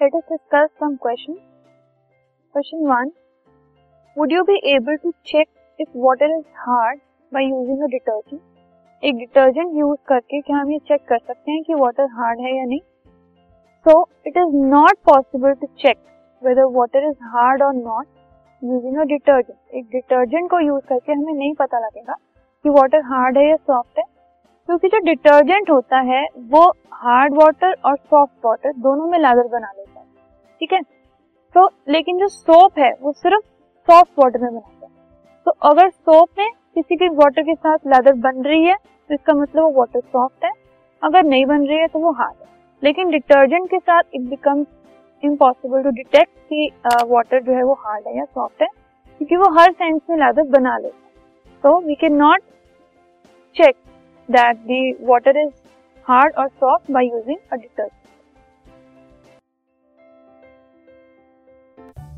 let us discuss some questions. Question 1. Would you be able to check if water is hard by using a detergent? एक detergent use करके क्या हम ये check कर सकते हैं कि वाटर हार्ड है या नहीं so it is not possible to check whether water is hard और नॉट यूजिंग अ डिटर्जेंट एक डिटर्जेंट को यूज़ करके हमें नहीं पता लगेगा कि वाटर हार्ड है या सॉफ्ट है क्योंकि जो डिटर्जेंट होता है, वो हार्ड वाटर और सॉफ्ट वाटर दोनों में लादर बना ठीक है? तो लेकिन जो सोप है, वो सिर्फ़ सॉफ्ट वाटर में बनाता है। तो अगर सोप में किसी भी वाटर के साथ लादर बन रही है तो इसका मतलब वो वाटर सॉफ्ट है। अगर नहीं बन रही है तो वो हार्ड है। लेकिन डिटर्जेंट के साथ it becomes impossible to detect कि वाटर जो है वो हार्ड है या सॉफ्ट है, क्योंकि वो हर सेंस में लादर बना लेता है। तो we can not check that the water is hard और soft by using a detergent